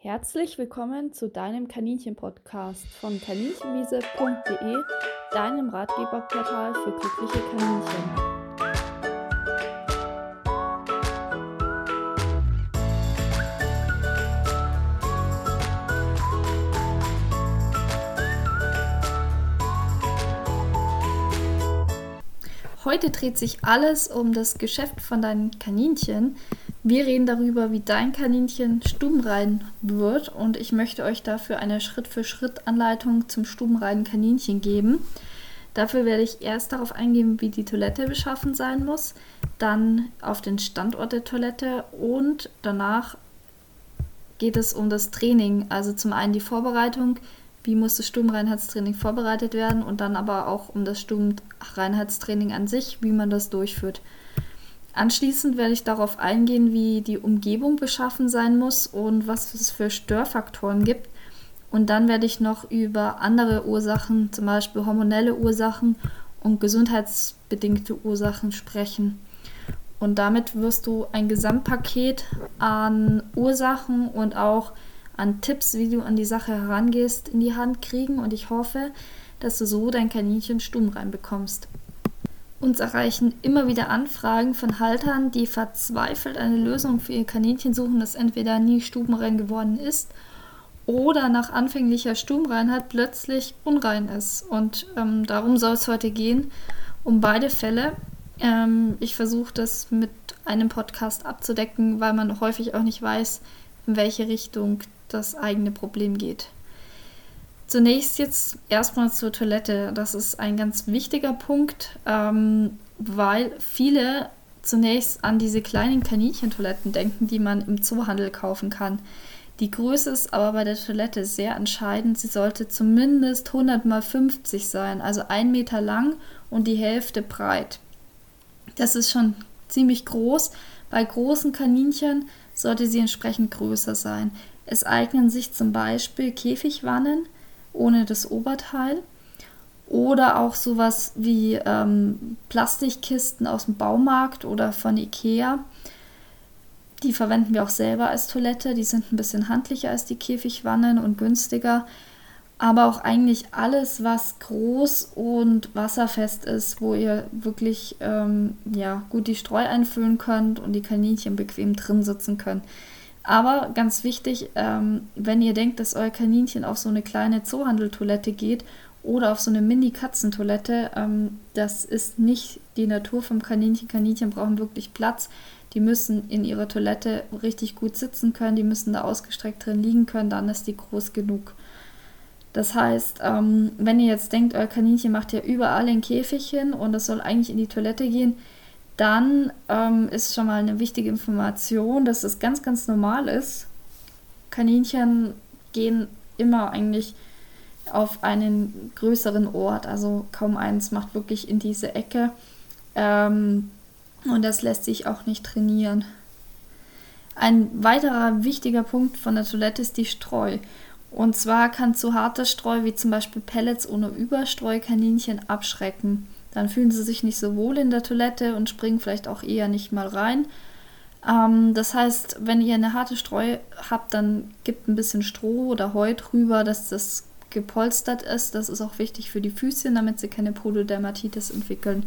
Herzlich willkommen zu deinem Kaninchen-Podcast von kaninchenwiese.de, deinem Ratgeberportal für glückliche Kaninchen. Heute dreht sich alles um das Geschäft von deinen Kaninchen. Wir reden darüber, wie dein Kaninchen stubenrein wird und ich möchte euch dafür eine Schritt-für-Schritt-Anleitung zum stubenreinen Kaninchen geben. Dafür werde ich erst darauf eingehen, wie die Toilette beschaffen sein muss, dann auf den Standort der Toilette und danach geht es um das Training, also zum einen die Vorbereitung, wie muss das Stubenreinheitstraining vorbereitet werden und dann aber auch um das Stubenreinheitstraining an sich, wie man das durchführt. Anschließend werde ich darauf eingehen, wie die Umgebung beschaffen sein muss und was es für Störfaktoren gibt. Und dann werde ich noch über andere Ursachen, zum Beispiel hormonelle Ursachen und gesundheitsbedingte Ursachen sprechen. Und damit wirst du ein Gesamtpaket an Ursachen und auch an Tipps, wie du an die Sache herangehst, in die Hand kriegen und ich hoffe, dass du so dein Kaninchen stumm reinbekommst. Uns erreichen immer wieder Anfragen von Haltern, die verzweifelt eine Lösung für ihr Kaninchen suchen, das entweder nie stubenrein geworden ist oder nach anfänglicher Stubenreinheit plötzlich unrein ist. Und ähm, darum soll es heute gehen, um beide Fälle. Ähm, ich versuche das mit einem Podcast abzudecken, weil man häufig auch nicht weiß, in welche Richtung das eigene Problem geht. Zunächst jetzt erstmal zur Toilette. Das ist ein ganz wichtiger Punkt, ähm, weil viele zunächst an diese kleinen Kaninchentoiletten denken, die man im Zoohandel kaufen kann. Die Größe ist aber bei der Toilette sehr entscheidend. Sie sollte zumindest 100 mal 50 sein, also ein Meter lang und die Hälfte breit. Das ist schon ziemlich groß. Bei großen Kaninchen sollte sie entsprechend größer sein. Es eignen sich zum Beispiel Käfigwannen ohne das Oberteil oder auch sowas wie ähm, Plastikkisten aus dem Baumarkt oder von Ikea. Die verwenden wir auch selber als Toilette. Die sind ein bisschen handlicher als die Käfigwannen und günstiger. Aber auch eigentlich alles, was groß und wasserfest ist, wo ihr wirklich ähm, ja, gut die Streu einfüllen könnt und die Kaninchen bequem drin sitzen können. Aber ganz wichtig, ähm, wenn ihr denkt, dass euer Kaninchen auf so eine kleine Zoohandeltoilette geht oder auf so eine Mini-Katzentoilette, ähm, das ist nicht die Natur vom Kaninchen. Kaninchen brauchen wirklich Platz. Die müssen in ihrer Toilette richtig gut sitzen können, die müssen da ausgestreckt drin liegen können, dann ist die groß genug. Das heißt, ähm, wenn ihr jetzt denkt, euer Kaninchen macht ja überall den Käfig hin und es soll eigentlich in die Toilette gehen, dann ähm, ist schon mal eine wichtige Information, dass es ganz, ganz normal ist. Kaninchen gehen immer eigentlich auf einen größeren Ort. Also kaum eins macht wirklich in diese Ecke. Ähm, und das lässt sich auch nicht trainieren. Ein weiterer wichtiger Punkt von der Toilette ist die Streu. Und zwar kann zu harter Streu wie zum Beispiel Pellets ohne Überstreu Kaninchen abschrecken. Dann fühlen sie sich nicht so wohl in der Toilette und springen vielleicht auch eher nicht mal rein. Ähm, das heißt, wenn ihr eine harte Streu habt, dann gebt ein bisschen Stroh oder Heu drüber, dass das gepolstert ist. Das ist auch wichtig für die Füßchen, damit sie keine Pododermatitis entwickeln.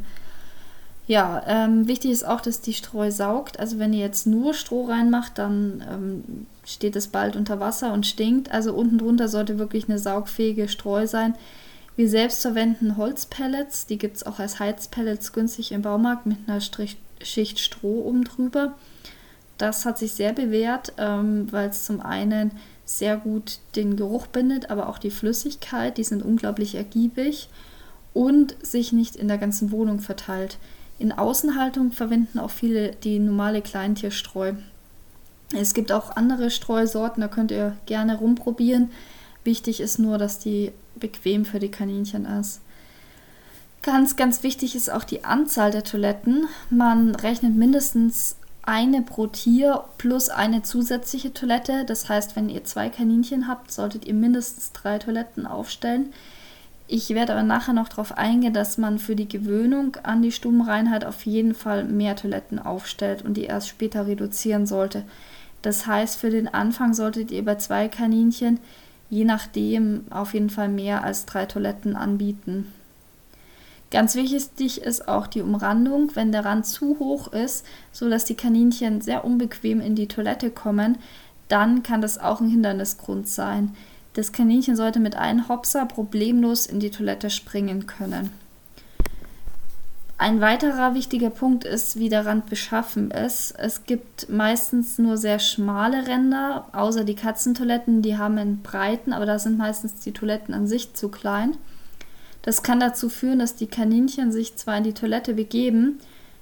Ja, ähm, wichtig ist auch, dass die Streu saugt. Also wenn ihr jetzt nur Stroh reinmacht, dann ähm, steht es bald unter Wasser und stinkt. Also unten drunter sollte wirklich eine saugfähige Streu sein. Wir selbst verwenden Holzpellets, die gibt es auch als Heizpellets günstig im Baumarkt mit einer Strich Schicht Stroh oben drüber. Das hat sich sehr bewährt, ähm, weil es zum einen sehr gut den Geruch bindet, aber auch die Flüssigkeit, die sind unglaublich ergiebig und sich nicht in der ganzen Wohnung verteilt. In Außenhaltung verwenden auch viele die normale Kleintierstreu. Es gibt auch andere Streusorten, da könnt ihr gerne rumprobieren. Wichtig ist nur, dass die bequem für die Kaninchen ist. Ganz, ganz wichtig ist auch die Anzahl der Toiletten. Man rechnet mindestens eine pro Tier plus eine zusätzliche Toilette. Das heißt, wenn ihr zwei Kaninchen habt, solltet ihr mindestens drei Toiletten aufstellen. Ich werde aber nachher noch darauf eingehen, dass man für die Gewöhnung an die Stubenreinheit auf jeden Fall mehr Toiletten aufstellt und die erst später reduzieren sollte. Das heißt, für den Anfang solltet ihr bei zwei Kaninchen je nachdem auf jeden Fall mehr als drei Toiletten anbieten. Ganz wichtig ist auch die Umrandung. Wenn der Rand zu hoch ist, sodass die Kaninchen sehr unbequem in die Toilette kommen, dann kann das auch ein Hindernisgrund sein. Das Kaninchen sollte mit einem Hopser problemlos in die Toilette springen können. Ein weiterer wichtiger Punkt ist, wie der Rand beschaffen ist. Es gibt meistens nur sehr schmale Ränder, außer die Katzentoiletten, die haben einen breiten, aber da sind meistens die Toiletten an sich zu klein. Das kann dazu führen, dass die Kaninchen sich zwar in die Toilette begeben,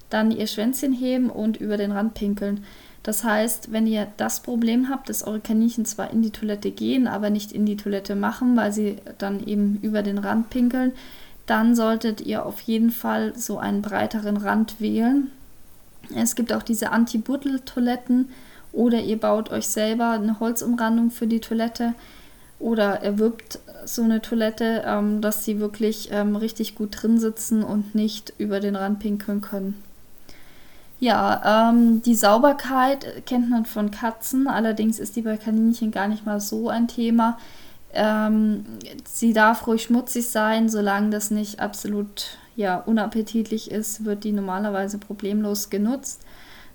dann ihr Schwänzchen heben und über den Rand pinkeln. Das heißt, wenn ihr das Problem habt, dass eure Kaninchen zwar in die Toilette gehen, aber nicht in die Toilette machen, weil sie dann eben über den Rand pinkeln, dann solltet ihr auf jeden Fall so einen breiteren Rand wählen. Es gibt auch diese Anti-Buddel-Toiletten oder ihr baut euch selber eine Holzumrandung für die Toilette oder erwirbt so eine Toilette, ähm, dass sie wirklich ähm, richtig gut drin sitzen und nicht über den Rand pinkeln können. Ja, ähm, die Sauberkeit kennt man von Katzen, allerdings ist die bei Kaninchen gar nicht mal so ein Thema. Ähm, sie darf ruhig schmutzig sein, solange das nicht absolut ja, unappetitlich ist, wird die normalerweise problemlos genutzt.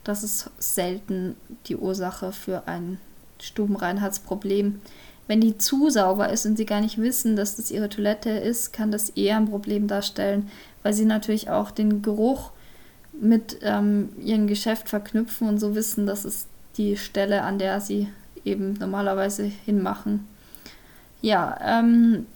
Das ist selten die Ursache für ein Stubenreinheitsproblem. Wenn die zu sauber ist und sie gar nicht wissen, dass das ihre Toilette ist, kann das eher ein Problem darstellen, weil sie natürlich auch den Geruch mit ähm, ihrem Geschäft verknüpfen und so wissen, das ist die Stelle, an der sie eben normalerweise hinmachen. Ja, ähm,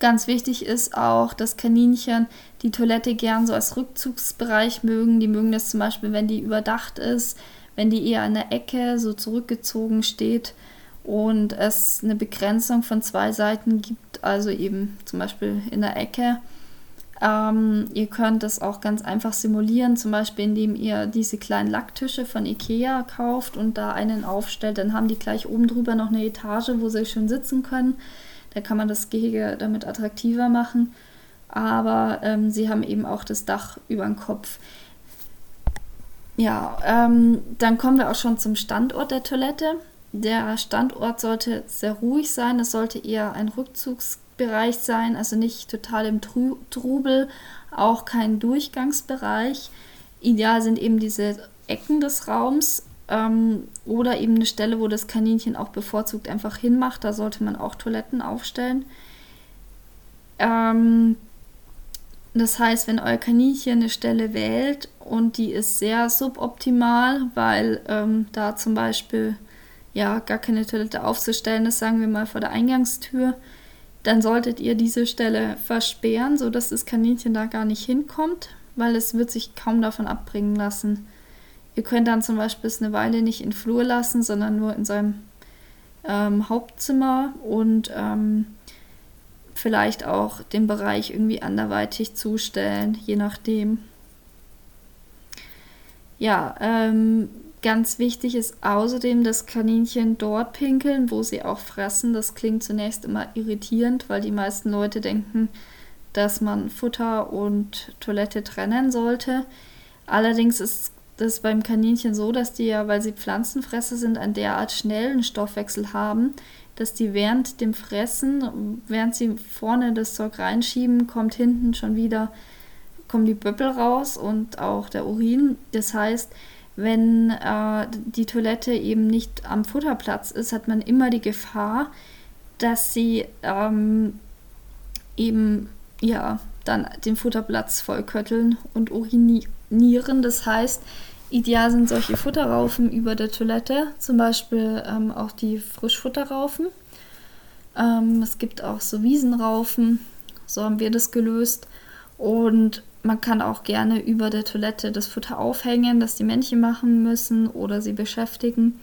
ganz wichtig ist auch, dass Kaninchen die Toilette gern so als Rückzugsbereich mögen. Die mögen das zum Beispiel, wenn die überdacht ist, wenn die eher an der Ecke so zurückgezogen steht und es eine Begrenzung von zwei Seiten gibt, also eben zum Beispiel in der Ecke. Ähm, ihr könnt das auch ganz einfach simulieren, zum Beispiel indem ihr diese kleinen Lacktische von Ikea kauft und da einen aufstellt. Dann haben die gleich oben drüber noch eine Etage, wo sie schön sitzen können. Da kann man das Gehege damit attraktiver machen. Aber ähm, sie haben eben auch das Dach über dem Kopf. Ja, ähm, dann kommen wir auch schon zum Standort der Toilette. Der Standort sollte sehr ruhig sein. Es sollte eher ein Rückzugsbereich sein, also nicht total im Trubel, auch kein Durchgangsbereich. Ideal sind eben diese Ecken des Raums ähm, oder eben eine Stelle, wo das Kaninchen auch bevorzugt einfach hinmacht. Da sollte man auch Toiletten aufstellen. Ähm, das heißt, wenn euer Kaninchen eine Stelle wählt und die ist sehr suboptimal, weil ähm, da zum Beispiel ja, gar keine Toilette aufzustellen ist, sagen wir mal vor der Eingangstür, dann solltet ihr diese Stelle versperren, sodass das Kaninchen da gar nicht hinkommt, weil es wird sich kaum davon abbringen lassen. Ihr könnt dann zum Beispiel es eine Weile nicht in Flur lassen, sondern nur in seinem ähm, Hauptzimmer und ähm, vielleicht auch den Bereich irgendwie anderweitig zustellen, je nachdem. Ja, ähm, Ganz wichtig ist außerdem, dass Kaninchen dort pinkeln, wo sie auch fressen. Das klingt zunächst immer irritierend, weil die meisten Leute denken, dass man Futter und Toilette trennen sollte. Allerdings ist das beim Kaninchen so, dass die ja, weil sie Pflanzenfresser sind, einen derart schnellen Stoffwechsel haben, dass die während dem Fressen, während sie vorne das Zeug reinschieben, kommt hinten schon wieder, kommen die Böppel raus und auch der Urin. Das heißt, wenn äh, die Toilette eben nicht am Futterplatz ist, hat man immer die Gefahr, dass sie ähm, eben ja dann den Futterplatz vollkötteln und urinieren. Das heißt, ideal sind solche Futterraufen über der Toilette, zum Beispiel ähm, auch die Frischfutterraufen. Ähm, es gibt auch so Wiesenraufen, so haben wir das gelöst. Und man kann auch gerne über der Toilette das Futter aufhängen, das die Männchen machen müssen oder sie beschäftigen.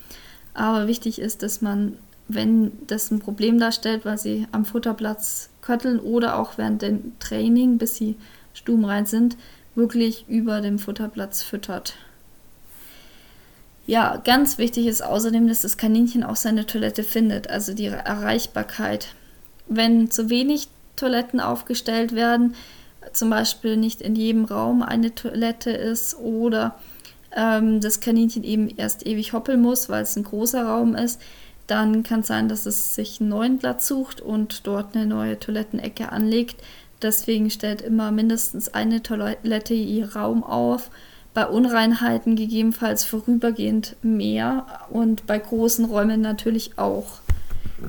Aber wichtig ist, dass man, wenn das ein Problem darstellt, weil sie am Futterplatz kötteln oder auch während dem Training, bis sie stubenrein sind, wirklich über dem Futterplatz füttert. Ja, ganz wichtig ist außerdem, dass das Kaninchen auch seine Toilette findet, also die Erreichbarkeit. Wenn zu wenig Toiletten aufgestellt werden, zum Beispiel nicht in jedem Raum eine Toilette ist oder ähm, das Kaninchen eben erst ewig hoppeln muss, weil es ein großer Raum ist, dann kann es sein, dass es sich einen neuen Platz sucht und dort eine neue Toilettenecke anlegt. Deswegen stellt immer mindestens eine Toilette ihr Raum auf. Bei Unreinheiten gegebenenfalls vorübergehend mehr und bei großen Räumen natürlich auch.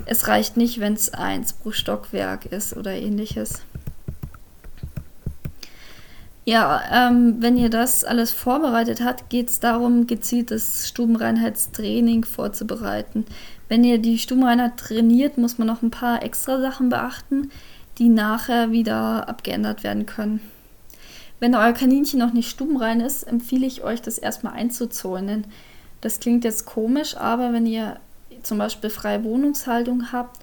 Es reicht nicht, wenn es eins pro Stockwerk ist oder ähnliches. Ja, ähm, wenn ihr das alles vorbereitet habt, geht es darum, gezieltes Stubenreinheitstraining vorzubereiten. Wenn ihr die Stubenreinheit trainiert, muss man noch ein paar extra Sachen beachten, die nachher wieder abgeändert werden können. Wenn euer Kaninchen noch nicht stubenrein ist, empfehle ich euch, das erstmal einzuzäunen. Das klingt jetzt komisch, aber wenn ihr zum Beispiel freie Wohnungshaltung habt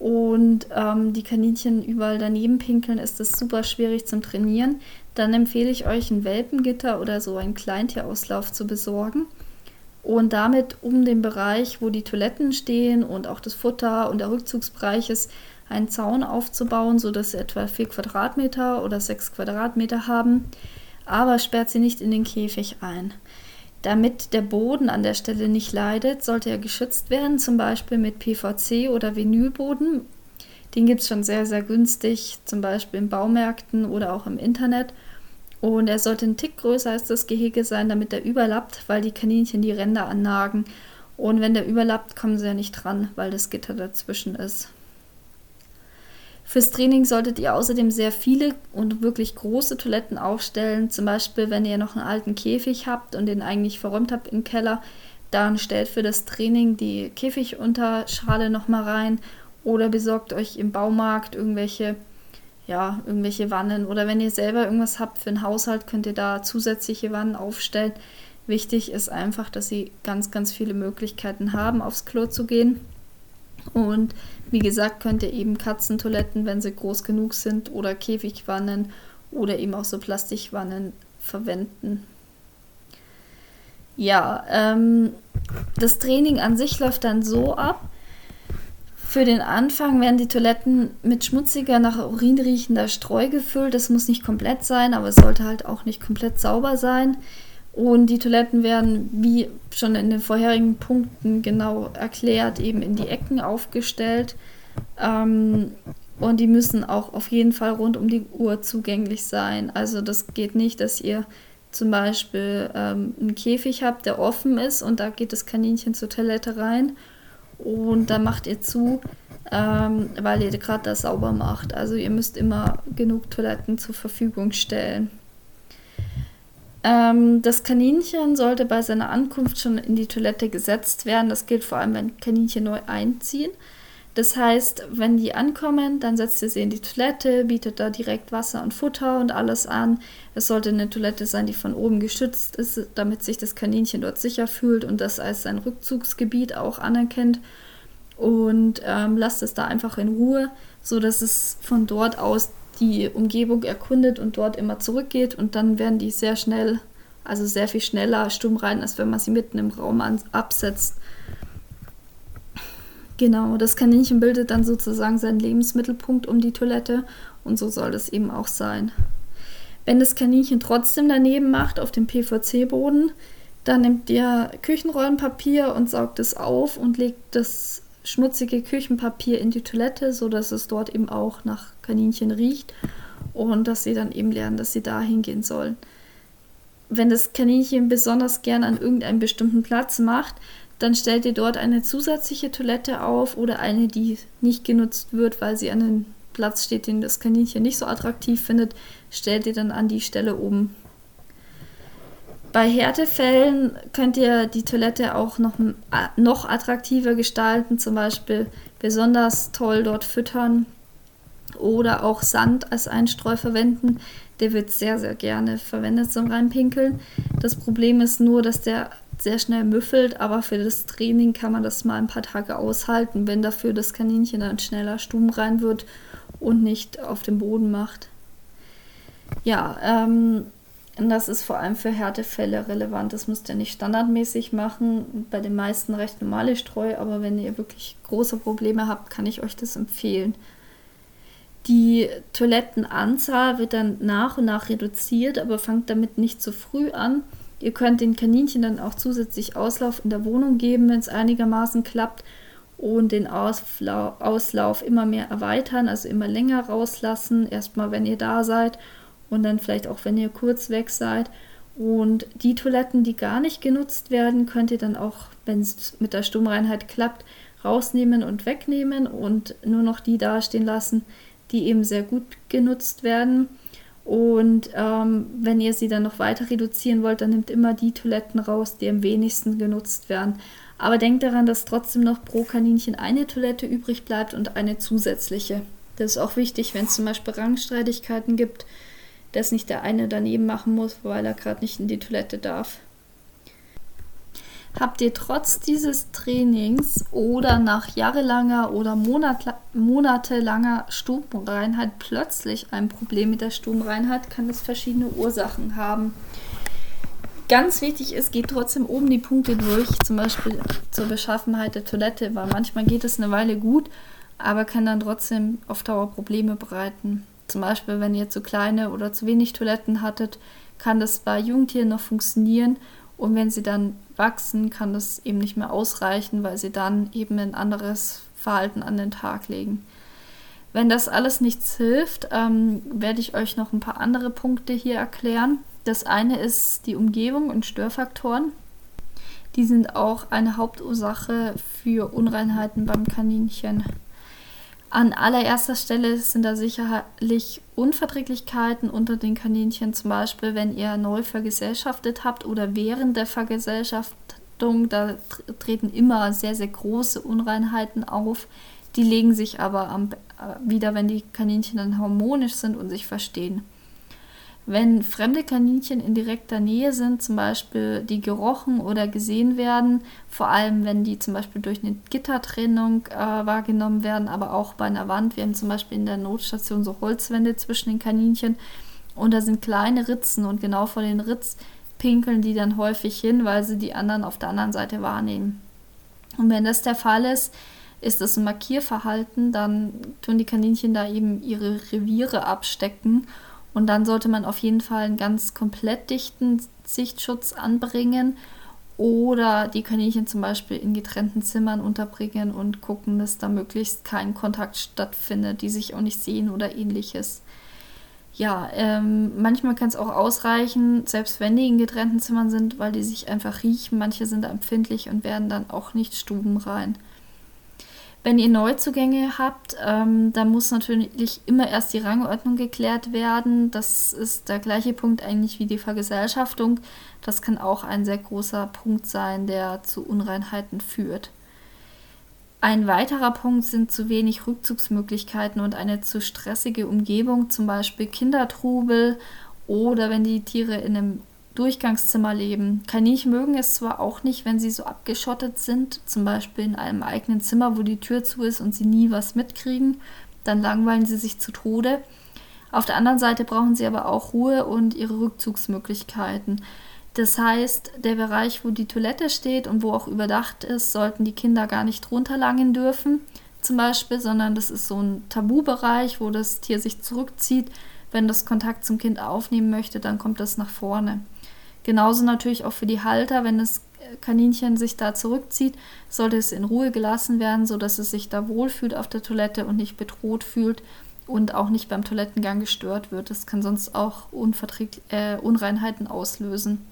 und ähm, die Kaninchen überall daneben pinkeln, ist das super schwierig zum Trainieren dann empfehle ich euch ein Welpengitter oder so einen Kleintierauslauf zu besorgen und damit um den Bereich, wo die Toiletten stehen und auch das Futter und der Rückzugsbereich ist, einen Zaun aufzubauen, sodass sie etwa 4 Quadratmeter oder 6 Quadratmeter haben, aber sperrt sie nicht in den Käfig ein. Damit der Boden an der Stelle nicht leidet, sollte er geschützt werden, zum Beispiel mit PVC oder Vinylboden den gibt es schon sehr, sehr günstig, zum Beispiel in Baumärkten oder auch im Internet. Und er sollte ein Tick größer als das Gehege sein, damit er überlappt, weil die Kaninchen die Ränder annagen. Und wenn der überlappt, kommen sie ja nicht dran, weil das Gitter dazwischen ist. Fürs Training solltet ihr außerdem sehr viele und wirklich große Toiletten aufstellen. Zum Beispiel, wenn ihr noch einen alten Käfig habt und den eigentlich verräumt habt im Keller, dann stellt für das Training die Käfigunterschale nochmal rein oder besorgt euch im Baumarkt irgendwelche, ja, irgendwelche Wannen. Oder wenn ihr selber irgendwas habt für einen Haushalt, könnt ihr da zusätzliche Wannen aufstellen. Wichtig ist einfach, dass sie ganz, ganz viele Möglichkeiten haben, aufs Klo zu gehen. Und wie gesagt, könnt ihr eben Katzentoiletten, wenn sie groß genug sind, oder Käfigwannen oder eben auch so Plastikwannen verwenden. Ja, ähm, das Training an sich läuft dann so ab, für den Anfang werden die Toiletten mit schmutziger, nach Urin riechender Streu gefüllt. Das muss nicht komplett sein, aber es sollte halt auch nicht komplett sauber sein. Und die Toiletten werden, wie schon in den vorherigen Punkten genau erklärt, eben in die Ecken aufgestellt. Ähm, und die müssen auch auf jeden Fall rund um die Uhr zugänglich sein. Also das geht nicht, dass ihr zum Beispiel ähm, einen Käfig habt, der offen ist und da geht das Kaninchen zur Toilette rein und dann macht ihr zu, ähm, weil ihr gerade das sauber macht. Also ihr müsst immer genug Toiletten zur Verfügung stellen. Ähm, das Kaninchen sollte bei seiner Ankunft schon in die Toilette gesetzt werden. Das gilt vor allem, wenn Kaninchen neu einziehen. Das heißt, wenn die ankommen, dann setzt ihr sie in die Toilette, bietet da direkt Wasser und Futter und alles an. Es sollte eine Toilette sein, die von oben geschützt ist, damit sich das Kaninchen dort sicher fühlt und das als sein Rückzugsgebiet auch anerkennt. Und ähm, lasst es da einfach in Ruhe, sodass es von dort aus die Umgebung erkundet und dort immer zurückgeht. Und dann werden die sehr schnell, also sehr viel schneller stumm rein, als wenn man sie mitten im Raum absetzt. Genau, das Kaninchen bildet dann sozusagen seinen Lebensmittelpunkt um die Toilette und so soll das eben auch sein. Wenn das Kaninchen trotzdem daneben macht auf dem PVC-Boden, dann nimmt ihr Küchenrollenpapier und saugt es auf und legt das schmutzige Küchenpapier in die Toilette, sodass es dort eben auch nach Kaninchen riecht und dass sie dann eben lernen, dass sie da hingehen sollen. Wenn das Kaninchen besonders gern an irgendeinem bestimmten Platz macht, dann stellt ihr dort eine zusätzliche Toilette auf oder eine, die nicht genutzt wird, weil sie an einem Platz steht, den das Kaninchen nicht so attraktiv findet, stellt ihr dann an die Stelle oben. Bei Härtefällen könnt ihr die Toilette auch noch, noch attraktiver gestalten, zum Beispiel besonders toll dort füttern oder auch Sand als Einstreu verwenden. Der wird sehr, sehr gerne verwendet zum Reinpinkeln. Das Problem ist nur, dass der sehr schnell müffelt, aber für das Training kann man das mal ein paar Tage aushalten, wenn dafür das Kaninchen dann schneller stumm rein wird und nicht auf dem Boden macht. Ja, ähm, das ist vor allem für Härtefälle relevant. Das müsst ihr nicht standardmäßig machen. Bei den meisten recht normale Streu, aber wenn ihr wirklich große Probleme habt, kann ich euch das empfehlen. Die Toilettenanzahl wird dann nach und nach reduziert, aber fangt damit nicht zu früh an Ihr könnt den Kaninchen dann auch zusätzlich Auslauf in der Wohnung geben, wenn es einigermaßen klappt und den Auslau Auslauf immer mehr erweitern, also immer länger rauslassen. Erstmal, wenn ihr da seid und dann vielleicht auch, wenn ihr kurz weg seid. Und die Toiletten, die gar nicht genutzt werden, könnt ihr dann auch, wenn es mit der Stummreinheit klappt, rausnehmen und wegnehmen und nur noch die dastehen lassen, die eben sehr gut genutzt werden. Und ähm, wenn ihr sie dann noch weiter reduzieren wollt, dann nehmt immer die Toiletten raus, die am wenigsten genutzt werden. Aber denkt daran, dass trotzdem noch pro Kaninchen eine Toilette übrig bleibt und eine zusätzliche. Das ist auch wichtig, wenn es zum Beispiel Rangstreitigkeiten gibt, dass nicht der eine daneben machen muss, weil er gerade nicht in die Toilette darf. Habt ihr trotz dieses Trainings oder nach jahrelanger oder monatelanger Stubenreinheit plötzlich ein Problem mit der Stubenreinheit, kann es verschiedene Ursachen haben. Ganz wichtig ist, geht trotzdem oben die Punkte durch, zum Beispiel zur Beschaffenheit der Toilette, weil manchmal geht es eine Weile gut, aber kann dann trotzdem auf Dauer Probleme bereiten. Zum Beispiel, wenn ihr zu kleine oder zu wenig Toiletten hattet, kann das bei Jungtieren noch funktionieren und wenn sie dann wachsen, kann das eben nicht mehr ausreichen, weil sie dann eben ein anderes Verhalten an den Tag legen. Wenn das alles nichts hilft, ähm, werde ich euch noch ein paar andere Punkte hier erklären. Das eine ist die Umgebung und Störfaktoren. Die sind auch eine Hauptursache für Unreinheiten beim Kaninchen. An allererster Stelle sind da sicherlich Unverträglichkeiten unter den Kaninchen, zum Beispiel wenn ihr neu vergesellschaftet habt oder während der Vergesellschaftung, da treten immer sehr, sehr große Unreinheiten auf. Die legen sich aber am, äh, wieder, wenn die Kaninchen dann harmonisch sind und sich verstehen. Wenn fremde Kaninchen in direkter Nähe sind, zum Beispiel die gerochen oder gesehen werden, vor allem wenn die zum Beispiel durch eine Gittertrennung äh, wahrgenommen werden, aber auch bei einer Wand. Wir haben zum Beispiel in der Notstation so Holzwände zwischen den Kaninchen und da sind kleine Ritzen und genau vor den Ritz pinkeln die dann häufig hin, weil sie die anderen auf der anderen Seite wahrnehmen. Und wenn das der Fall ist, ist das ein Markierverhalten, dann tun die Kaninchen da eben ihre Reviere abstecken und dann sollte man auf jeden Fall einen ganz komplett dichten Sichtschutz anbringen oder die Kaninchen zum Beispiel in getrennten Zimmern unterbringen und gucken, dass da möglichst kein Kontakt stattfindet, die sich auch nicht sehen oder ähnliches. Ja, ähm, manchmal kann es auch ausreichen, selbst wenn die in getrennten Zimmern sind, weil die sich einfach riechen. Manche sind da empfindlich und werden dann auch nicht stubenrein. Wenn ihr Neuzugänge habt, ähm, dann muss natürlich immer erst die Rangordnung geklärt werden. Das ist der gleiche Punkt eigentlich wie die Vergesellschaftung. Das kann auch ein sehr großer Punkt sein, der zu Unreinheiten führt. Ein weiterer Punkt sind zu wenig Rückzugsmöglichkeiten und eine zu stressige Umgebung, zum Beispiel Kindertrubel oder wenn die Tiere in einem Durchgangszimmer leben. Kaninchen mögen es zwar auch nicht, wenn sie so abgeschottet sind, zum Beispiel in einem eigenen Zimmer, wo die Tür zu ist und sie nie was mitkriegen, dann langweilen sie sich zu Tode. Auf der anderen Seite brauchen sie aber auch Ruhe und ihre Rückzugsmöglichkeiten. Das heißt, der Bereich, wo die Toilette steht und wo auch überdacht ist, sollten die Kinder gar nicht runterlangen dürfen, zum Beispiel, sondern das ist so ein Tabubereich, wo das Tier sich zurückzieht. Wenn das Kontakt zum Kind aufnehmen möchte, dann kommt das nach vorne. Genauso natürlich auch für die Halter, wenn das Kaninchen sich da zurückzieht, sollte es in Ruhe gelassen werden, sodass es sich da wohlfühlt auf der Toilette und nicht bedroht fühlt und auch nicht beim Toilettengang gestört wird. Das kann sonst auch äh, Unreinheiten auslösen.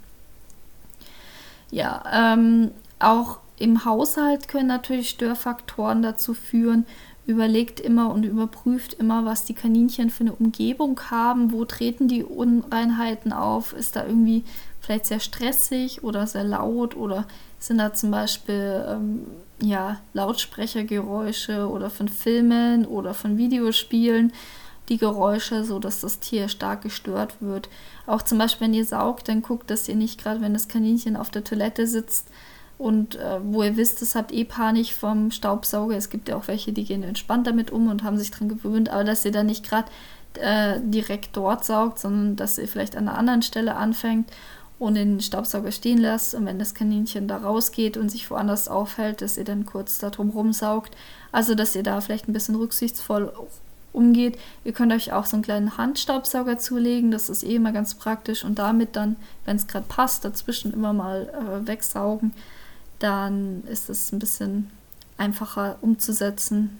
Ja, ähm, auch im Haushalt können natürlich Störfaktoren dazu führen. Überlegt immer und überprüft immer, was die Kaninchen für eine Umgebung haben, wo treten die Unreinheiten auf, ist da irgendwie vielleicht sehr stressig oder sehr laut? Oder sind da zum Beispiel ähm, ja, Lautsprechergeräusche oder von Filmen oder von Videospielen die Geräusche, so dass das Tier stark gestört wird. Auch zum Beispiel, wenn ihr saugt, dann guckt, dass ihr nicht gerade, wenn das Kaninchen auf der Toilette sitzt und äh, wo ihr wisst, es habt eh Panik vom Staubsauger. Es gibt ja auch welche, die gehen entspannt damit um und haben sich dran gewöhnt, aber dass ihr dann nicht gerade äh, direkt dort saugt, sondern dass ihr vielleicht an einer anderen Stelle anfängt und den Staubsauger stehen lässt und wenn das Kaninchen da rausgeht und sich woanders aufhält, dass ihr dann kurz da drum rumsaugt. Also, dass ihr da vielleicht ein bisschen rücksichtsvoll umgeht. Ihr könnt euch auch so einen kleinen Handstaubsauger zulegen, das ist eh immer ganz praktisch und damit dann, wenn es gerade passt, dazwischen immer mal äh, wegsaugen, dann ist es ein bisschen einfacher umzusetzen.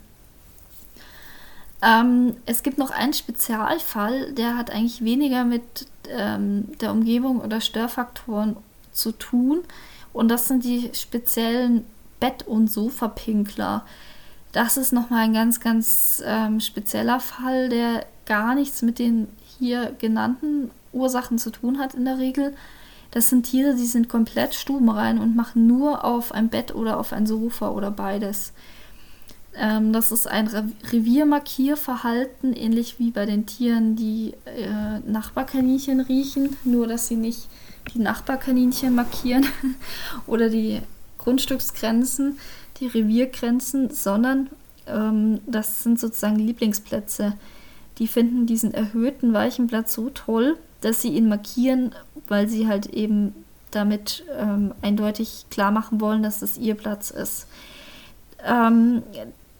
Ähm, es gibt noch einen Spezialfall, der hat eigentlich weniger mit ähm, der Umgebung oder Störfaktoren zu tun und das sind die speziellen Bett- und Sofapinkler. Das ist nochmal ein ganz, ganz ähm, spezieller Fall, der gar nichts mit den hier genannten Ursachen zu tun hat in der Regel. Das sind Tiere, die sind komplett stubenrein und machen nur auf ein Bett oder auf ein Sofa oder beides. Ähm, das ist ein Re Reviermarkierverhalten, ähnlich wie bei den Tieren, die äh, Nachbarkaninchen riechen, nur dass sie nicht die Nachbarkaninchen markieren oder die Grundstücksgrenzen, die Reviergrenzen, sondern ähm, das sind sozusagen Lieblingsplätze. Die finden diesen erhöhten weichen Platz so toll, dass sie ihn markieren, weil sie halt eben damit ähm, eindeutig klar machen wollen, dass es ihr Platz ist. Ähm,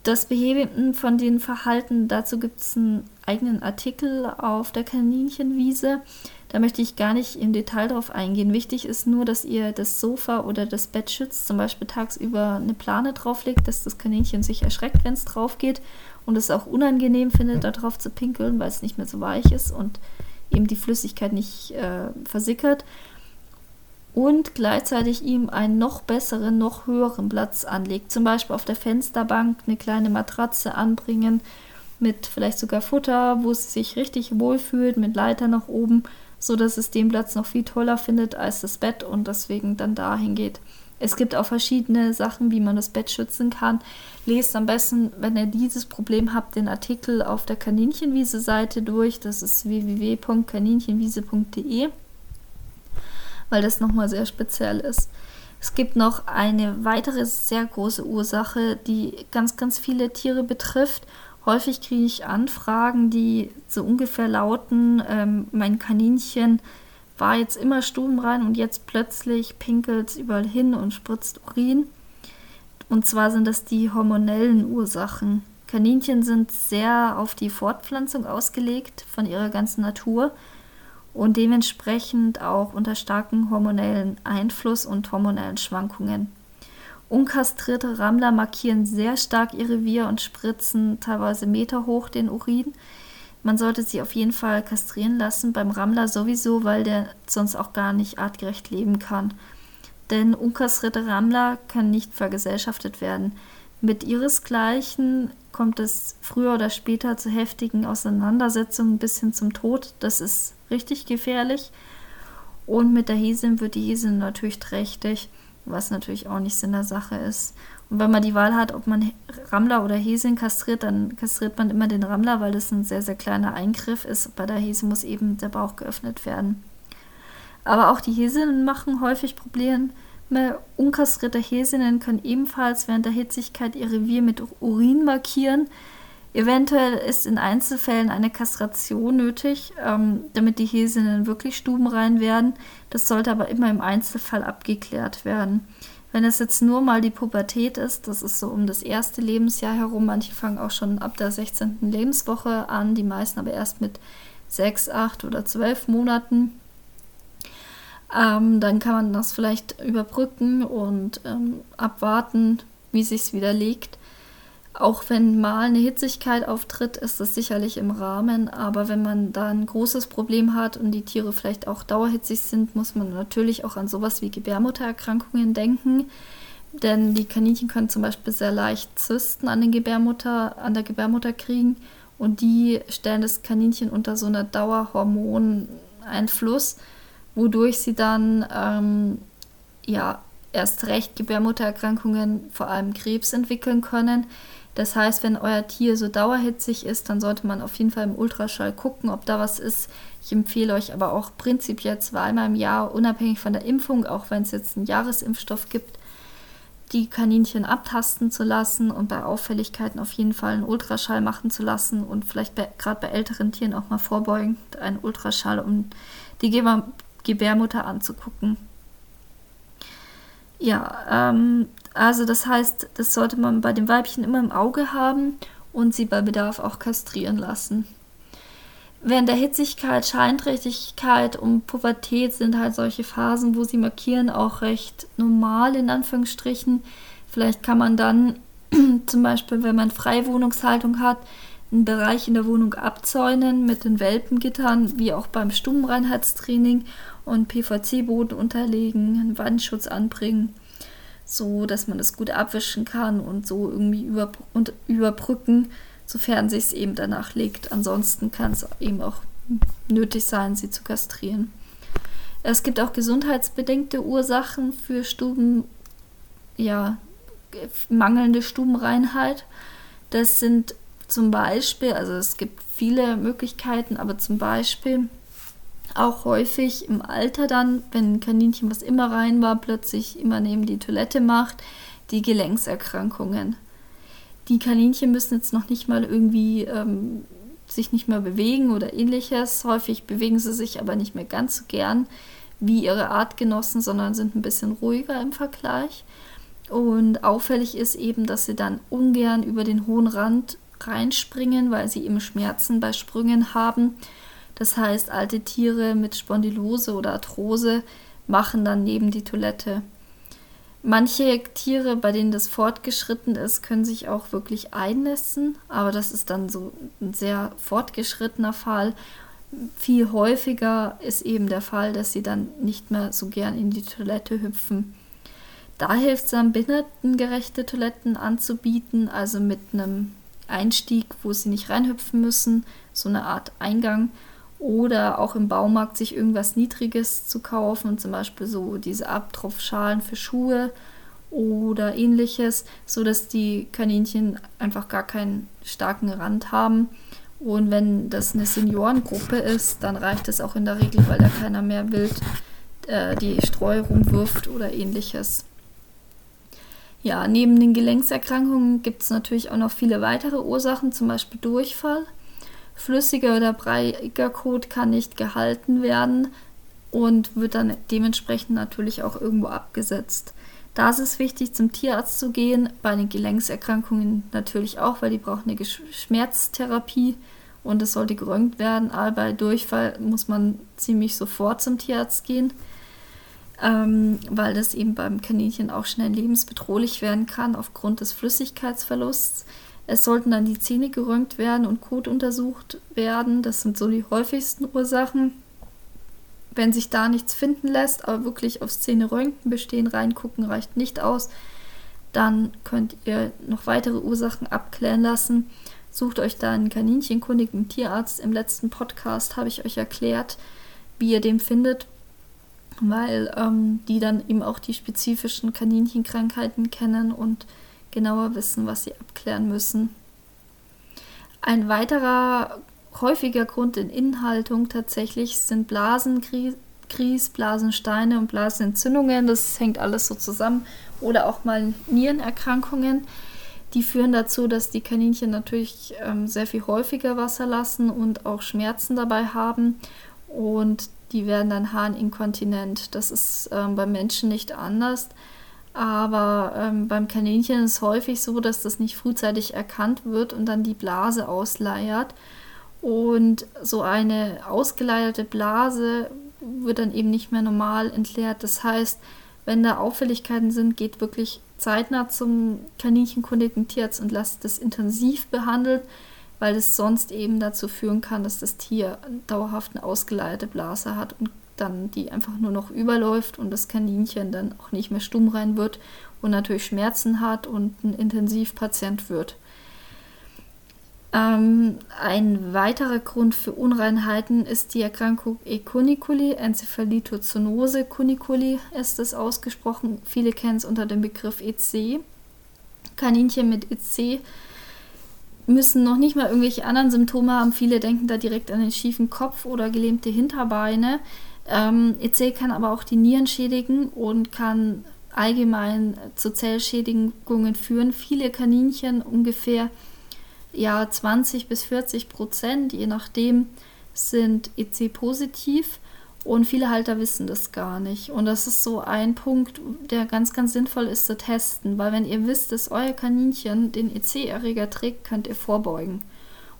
das Beheben von den Verhalten, dazu gibt es einen eigenen Artikel auf der Kaninchenwiese. Da möchte ich gar nicht im Detail drauf eingehen. Wichtig ist nur, dass ihr das Sofa oder das Bett schützt, zum Beispiel tagsüber eine Plane drauflegt, dass das Kaninchen sich erschreckt, wenn es drauf geht und es auch unangenehm findet, da drauf zu pinkeln, weil es nicht mehr so weich ist und eben die Flüssigkeit nicht äh, versickert und gleichzeitig ihm einen noch besseren, noch höheren Platz anlegt. Zum Beispiel auf der Fensterbank eine kleine Matratze anbringen mit vielleicht sogar Futter, wo es sich richtig wohlfühlt, mit Leiter nach oben, so dass es den Platz noch viel toller findet als das Bett und deswegen dann dahin geht. Es gibt auch verschiedene Sachen, wie man das Bett schützen kann. Lest am besten, wenn ihr dieses Problem habt, den Artikel auf der Kaninchenwiese-Seite durch. Das ist www.kaninchenwiese.de weil das nochmal sehr speziell ist. Es gibt noch eine weitere sehr große Ursache, die ganz, ganz viele Tiere betrifft. Häufig kriege ich Anfragen, die so ungefähr lauten, ähm, mein Kaninchen war jetzt immer stubenrein und jetzt plötzlich pinkelt es überall hin und spritzt Urin. Und zwar sind das die hormonellen Ursachen. Kaninchen sind sehr auf die Fortpflanzung ausgelegt von ihrer ganzen Natur und dementsprechend auch unter starkem hormonellen Einfluss und hormonellen Schwankungen. Unkastrierte Rammler markieren sehr stark ihr Revier und spritzen teilweise meterhoch den Urin. Man sollte sie auf jeden Fall kastrieren lassen, beim Rammler sowieso, weil der sonst auch gar nicht artgerecht leben kann. Denn unkastrierte Rammler können nicht vergesellschaftet werden. Mit ihresgleichen kommt es früher oder später zu heftigen Auseinandersetzungen bis hin zum Tod. Das ist richtig gefährlich. Und mit der Häsin wird die Häsin natürlich trächtig, was natürlich auch nicht Sinn der Sache ist. Und wenn man die Wahl hat, ob man Rammler oder Häsin kastriert, dann kastriert man immer den Rammler, weil das ein sehr, sehr kleiner Eingriff ist. Bei der Häsin muss eben der Bauch geöffnet werden. Aber auch die Häsinnen machen häufig Probleme. Unkastrierte Häsinnen können ebenfalls während der Hitzigkeit ihr Revier mit Urin markieren. Eventuell ist in Einzelfällen eine Kastration nötig, ähm, damit die Häsinnen wirklich stubenrein werden. Das sollte aber immer im Einzelfall abgeklärt werden. Wenn es jetzt nur mal die Pubertät ist, das ist so um das erste Lebensjahr herum, manche fangen auch schon ab der 16. Lebenswoche an, die meisten aber erst mit 6, 8 oder 12 Monaten. Ähm, dann kann man das vielleicht überbrücken und ähm, abwarten, wie sich wieder legt. Auch wenn mal eine Hitzigkeit auftritt, ist das sicherlich im Rahmen. Aber wenn man da ein großes Problem hat und die Tiere vielleicht auch dauerhitzig sind, muss man natürlich auch an sowas wie Gebärmuttererkrankungen denken. Denn die Kaninchen können zum Beispiel sehr leicht Zysten an, den Gebärmutter, an der Gebärmutter kriegen. Und die stellen das Kaninchen unter so einer Dauerhormoneinfluss, wodurch sie dann ähm, ja erst recht Gebärmuttererkrankungen, vor allem Krebs entwickeln können. Das heißt, wenn euer Tier so dauerhitzig ist, dann sollte man auf jeden Fall im Ultraschall gucken, ob da was ist. Ich empfehle euch aber auch prinzipiell zweimal im Jahr, unabhängig von der Impfung, auch wenn es jetzt einen Jahresimpfstoff gibt, die Kaninchen abtasten zu lassen und bei Auffälligkeiten auf jeden Fall einen Ultraschall machen zu lassen und vielleicht gerade bei älteren Tieren auch mal vorbeugend einen Ultraschall, um die Gebärmutter anzugucken. Ja, ähm, also das heißt, das sollte man bei den Weibchen immer im Auge haben und sie bei Bedarf auch kastrieren lassen. Während der Hitzigkeit, Scheinträchtigkeit und Pubertät sind halt solche Phasen, wo sie markieren, auch recht normal in Anführungsstrichen. Vielleicht kann man dann zum Beispiel, wenn man Freiwohnungshaltung hat, einen Bereich in der Wohnung abzäunen mit den Welpengittern, wie auch beim Stubenreinheitstraining und PVC-Boden unterlegen, einen Wandschutz anbringen, so dass man das gut abwischen kann und so irgendwie über, und überbrücken sofern sich es eben danach legt. Ansonsten kann es eben auch nötig sein, sie zu kastrieren. Es gibt auch gesundheitsbedingte Ursachen für Stuben, ja, mangelnde Stubenreinheit. Das sind zum Beispiel, also es gibt viele Möglichkeiten, aber zum Beispiel auch häufig im Alter dann, wenn ein Kaninchen, was immer rein war, plötzlich immer neben die Toilette macht, die Gelenkserkrankungen die Kaninchen müssen jetzt noch nicht mal irgendwie ähm, sich nicht mehr bewegen oder ähnliches. Häufig bewegen sie sich aber nicht mehr ganz so gern wie ihre Artgenossen, sondern sind ein bisschen ruhiger im Vergleich. Und auffällig ist eben, dass sie dann ungern über den hohen Rand reinspringen, weil sie eben Schmerzen bei Sprüngen haben. Das heißt, alte Tiere mit Spondylose oder Arthrose machen dann neben die Toilette. Manche Tiere, bei denen das fortgeschritten ist, können sich auch wirklich einnässen, aber das ist dann so ein sehr fortgeschrittener Fall. Viel häufiger ist eben der Fall, dass sie dann nicht mehr so gern in die Toilette hüpfen. Da hilft es dann, behindertengerechte Toiletten anzubieten, also mit einem Einstieg, wo sie nicht reinhüpfen müssen, so eine Art Eingang oder auch im Baumarkt sich irgendwas Niedriges zu kaufen, zum Beispiel so diese Abtropfschalen für Schuhe oder ähnliches, so dass die Kaninchen einfach gar keinen starken Rand haben. Und wenn das eine Seniorengruppe ist, dann reicht es auch in der Regel, weil da keiner mehr wild äh, die Streu rumwirft oder ähnliches. Ja, neben den Gelenkserkrankungen gibt es natürlich auch noch viele weitere Ursachen, zum Beispiel Durchfall. Flüssiger oder breiiger Kot kann nicht gehalten werden und wird dann dementsprechend natürlich auch irgendwo abgesetzt. Da ist es wichtig, zum Tierarzt zu gehen, bei den Gelenkserkrankungen natürlich auch, weil die brauchen eine Schmerztherapie und es sollte gerönt werden. Aber bei Durchfall muss man ziemlich sofort zum Tierarzt gehen, ähm, weil das eben beim Kaninchen auch schnell lebensbedrohlich werden kann aufgrund des Flüssigkeitsverlusts. Es sollten dann die Zähne geröntgt werden und Kot untersucht werden. Das sind so die häufigsten Ursachen. Wenn sich da nichts finden lässt, aber wirklich aufs Zähne-Röntgen bestehen, reingucken reicht nicht aus, dann könnt ihr noch weitere Ursachen abklären lassen. Sucht euch da einen kaninchenkundigen Tierarzt. Im letzten Podcast habe ich euch erklärt, wie ihr den findet, weil ähm, die dann eben auch die spezifischen Kaninchenkrankheiten kennen und genauer wissen, was sie abklären müssen. Ein weiterer häufiger Grund in Inhaltung tatsächlich sind Blasenkries, Blasensteine und Blasenentzündungen. Das hängt alles so zusammen. Oder auch mal Nierenerkrankungen. Die führen dazu, dass die Kaninchen natürlich ähm, sehr viel häufiger Wasser lassen und auch Schmerzen dabei haben. Und die werden dann harninkontinent. Das ist ähm, beim Menschen nicht anders. Aber ähm, beim Kaninchen ist es häufig so, dass das nicht frühzeitig erkannt wird und dann die Blase ausleiert. Und so eine ausgeleierte Blase wird dann eben nicht mehr normal entleert. Das heißt, wenn da Auffälligkeiten sind, geht wirklich zeitnah zum kaninchenkundigen Tierarzt und lasst das intensiv behandelt, weil es sonst eben dazu führen kann, dass das Tier dauerhaft eine ausgeleierte Blase hat und dann die einfach nur noch überläuft und das Kaninchen dann auch nicht mehr stumm rein wird und natürlich Schmerzen hat und ein Intensivpatient wird. Ähm, ein weiterer Grund für Unreinheiten ist die Erkrankung E. cuniculi, Enzephalitozoonose cuniculi ist es ausgesprochen. Viele kennen es unter dem Begriff EC. Kaninchen mit EC müssen noch nicht mal irgendwelche anderen Symptome haben. Viele denken da direkt an den schiefen Kopf oder gelähmte Hinterbeine. Ähm, EC kann aber auch die Nieren schädigen und kann allgemein zu Zellschädigungen führen. Viele Kaninchen, ungefähr ja, 20 bis 40 Prozent, je nachdem, sind EC-positiv Und viele Halter wissen das gar nicht. Und das ist so ein Punkt, der ganz, ganz sinnvoll ist zu testen. Weil wenn ihr wisst, dass euer Kaninchen den EC-Erreger trägt, könnt ihr vorbeugen.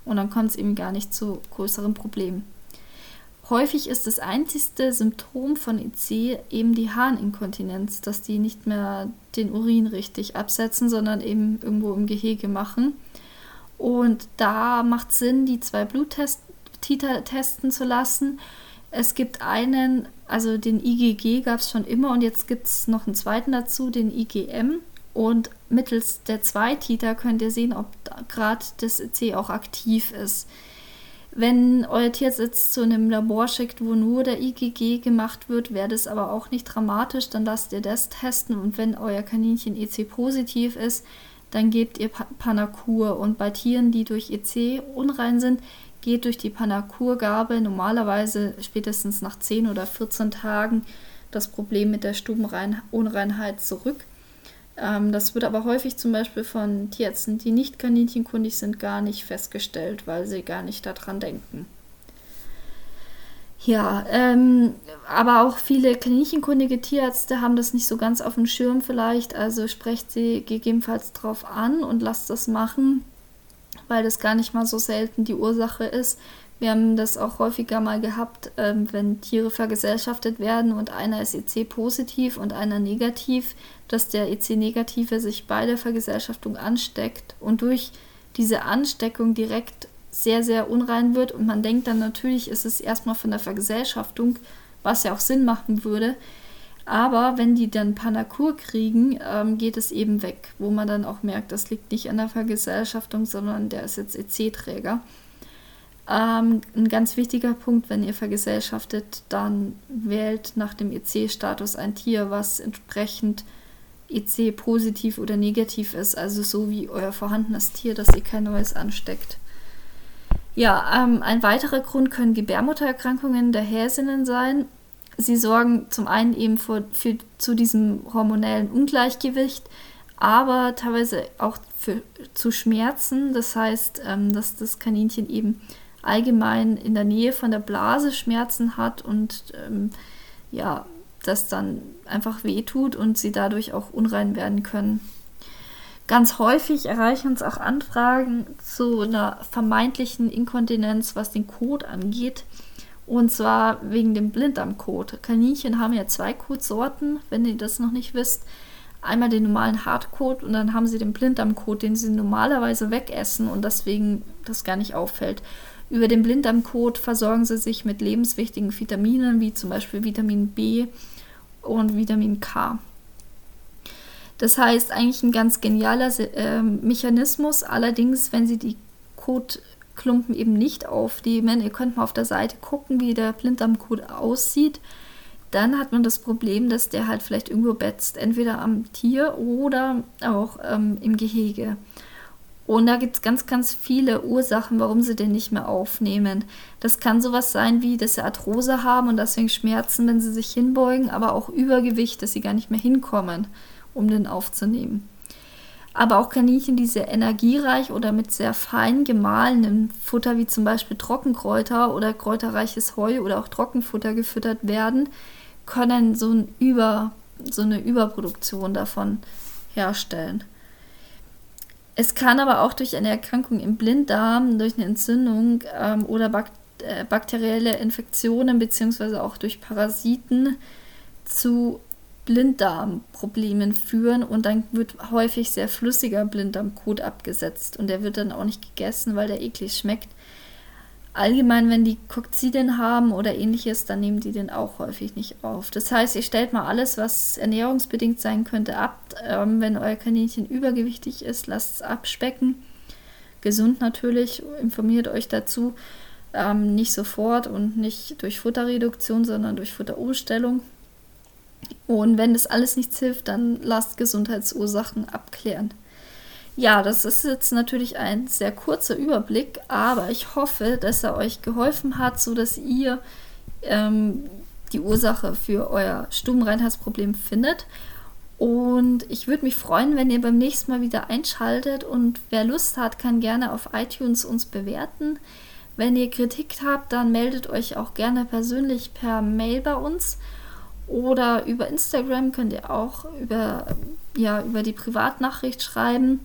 Und dann kommt es eben gar nicht zu größeren Problemen. Häufig ist das einzigste Symptom von EC eben die Harninkontinenz, dass die nicht mehr den Urin richtig absetzen, sondern eben irgendwo im Gehege machen. Und da macht Sinn, die zwei Bluttests testen zu lassen es gibt einen, also den IgG gab es schon immer und jetzt gibt es noch einen zweiten dazu, den IgM. Und mittels der zwei Titer könnt ihr sehen, ob gerade das EC auch aktiv ist. Wenn euer Tierarzt jetzt zu einem Labor schickt, wo nur der IgG gemacht wird, wäre das aber auch nicht dramatisch, dann lasst ihr das testen und wenn euer Kaninchen EC positiv ist, dann gebt ihr Panakur. Und bei Tieren, die durch EC unrein sind, geht durch die Panakurgabe normalerweise spätestens nach 10 oder 14 Tagen das Problem mit der Stubenunreinheit zurück. Ähm, das wird aber häufig zum Beispiel von Tierärzten, die nicht kaninchenkundig sind, gar nicht festgestellt, weil sie gar nicht daran denken. Ja, ähm, aber auch viele kaninchenkundige Tierärzte haben das nicht so ganz auf dem Schirm vielleicht, also sprecht sie gegebenenfalls drauf an und lasst das machen weil das gar nicht mal so selten die Ursache ist. Wir haben das auch häufiger mal gehabt, ähm, wenn Tiere vergesellschaftet werden und einer ist EC-positiv und einer negativ, dass der EC-Negative sich bei der Vergesellschaftung ansteckt und durch diese Ansteckung direkt sehr, sehr unrein wird. Und man denkt dann natürlich, ist es erstmal von der Vergesellschaftung, was ja auch Sinn machen würde. Aber wenn die dann Panakur kriegen, ähm, geht es eben weg, wo man dann auch merkt, das liegt nicht an der Vergesellschaftung, sondern der ist jetzt EC-Träger. Ähm, ein ganz wichtiger Punkt, wenn ihr vergesellschaftet, dann wählt nach dem EC-Status ein Tier, was entsprechend EC positiv oder negativ ist, also so wie euer vorhandenes Tier, dass ihr kein neues ansteckt. Ja, ähm, ein weiterer Grund können Gebärmuttererkrankungen der Häsinnen sein sie sorgen zum einen eben für, für, zu diesem hormonellen Ungleichgewicht, aber teilweise auch für, zu Schmerzen. Das heißt, ähm, dass das Kaninchen eben allgemein in der Nähe von der Blase Schmerzen hat und ähm, ja, das dann einfach wehtut und sie dadurch auch unrein werden können. Ganz häufig erreichen uns auch Anfragen zu einer vermeintlichen Inkontinenz, was den Kot angeht. Und zwar wegen dem Blinddarmkot. Kaninchen haben ja zwei Kotsorten, wenn ihr das noch nicht wisst. Einmal den normalen Hartkot und dann haben sie den Blinddarmkot, den sie normalerweise wegessen und deswegen das gar nicht auffällt. Über den Blinddarmkot versorgen sie sich mit lebenswichtigen Vitaminen wie zum Beispiel Vitamin B und Vitamin K. Das heißt eigentlich ein ganz genialer äh, Mechanismus. Allerdings, wenn sie die Kot Klumpen eben nicht aufnehmen. Ihr könnt mal auf der Seite gucken, wie der Blinddarmkot aussieht. Dann hat man das Problem, dass der halt vielleicht irgendwo betzt, entweder am Tier oder auch ähm, im Gehege. Und da gibt es ganz, ganz viele Ursachen, warum sie den nicht mehr aufnehmen. Das kann sowas sein, wie dass sie Arthrose haben und deswegen Schmerzen, wenn sie sich hinbeugen, aber auch Übergewicht, dass sie gar nicht mehr hinkommen, um den aufzunehmen aber auch Kaninchen, die sehr energiereich oder mit sehr fein gemahlenem Futter, wie zum Beispiel Trockenkräuter oder kräuterreiches Heu oder auch Trockenfutter gefüttert werden, können so, ein Über, so eine Überproduktion davon herstellen. Es kann aber auch durch eine Erkrankung im Blinddarm, durch eine Entzündung ähm, oder bak äh, bakterielle Infektionen beziehungsweise auch durch Parasiten zu Blinddarmproblemen führen und dann wird häufig sehr flüssiger Blinddarmkot abgesetzt und der wird dann auch nicht gegessen, weil der eklig schmeckt. Allgemein, wenn die Kokzidien haben oder ähnliches, dann nehmen die den auch häufig nicht auf. Das heißt, ihr stellt mal alles, was ernährungsbedingt sein könnte, ab. Ähm, wenn euer Kaninchen übergewichtig ist, lasst es abspecken. Gesund natürlich, informiert euch dazu. Ähm, nicht sofort und nicht durch Futterreduktion, sondern durch Futterumstellung. Und wenn das alles nichts hilft, dann lasst Gesundheitsursachen abklären. Ja, das ist jetzt natürlich ein sehr kurzer Überblick, aber ich hoffe, dass er euch geholfen hat, sodass ihr ähm, die Ursache für euer Stubenreinheitsproblem findet. Und ich würde mich freuen, wenn ihr beim nächsten Mal wieder einschaltet. Und wer Lust hat, kann gerne auf iTunes uns bewerten. Wenn ihr Kritik habt, dann meldet euch auch gerne persönlich per Mail bei uns oder über Instagram könnt ihr auch über, ja, über die Privatnachricht schreiben.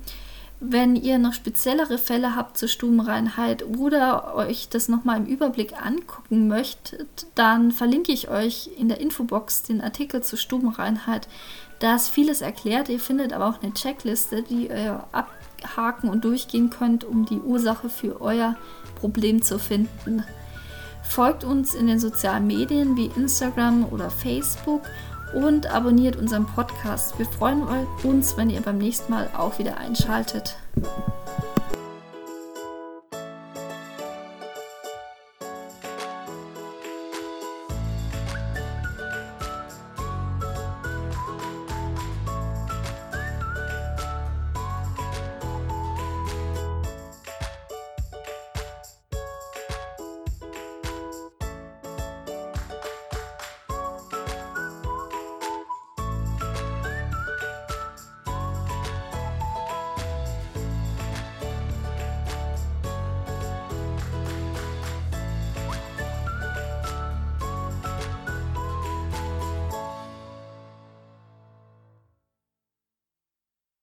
Wenn ihr noch speziellere Fälle habt zur Stubenreinheit oder euch das nochmal im Überblick angucken möchtet, dann verlinke ich euch in der Infobox den Artikel zur Stubenreinheit. Da ist vieles erklärt. Ihr findet aber auch eine Checkliste, die ihr abhaken und durchgehen könnt, um die Ursache für euer Problem zu finden. Folgt uns in den sozialen Medien wie Instagram oder Facebook und abonniert unseren Podcast. Wir freuen uns, wenn ihr beim nächsten Mal auch wieder einschaltet.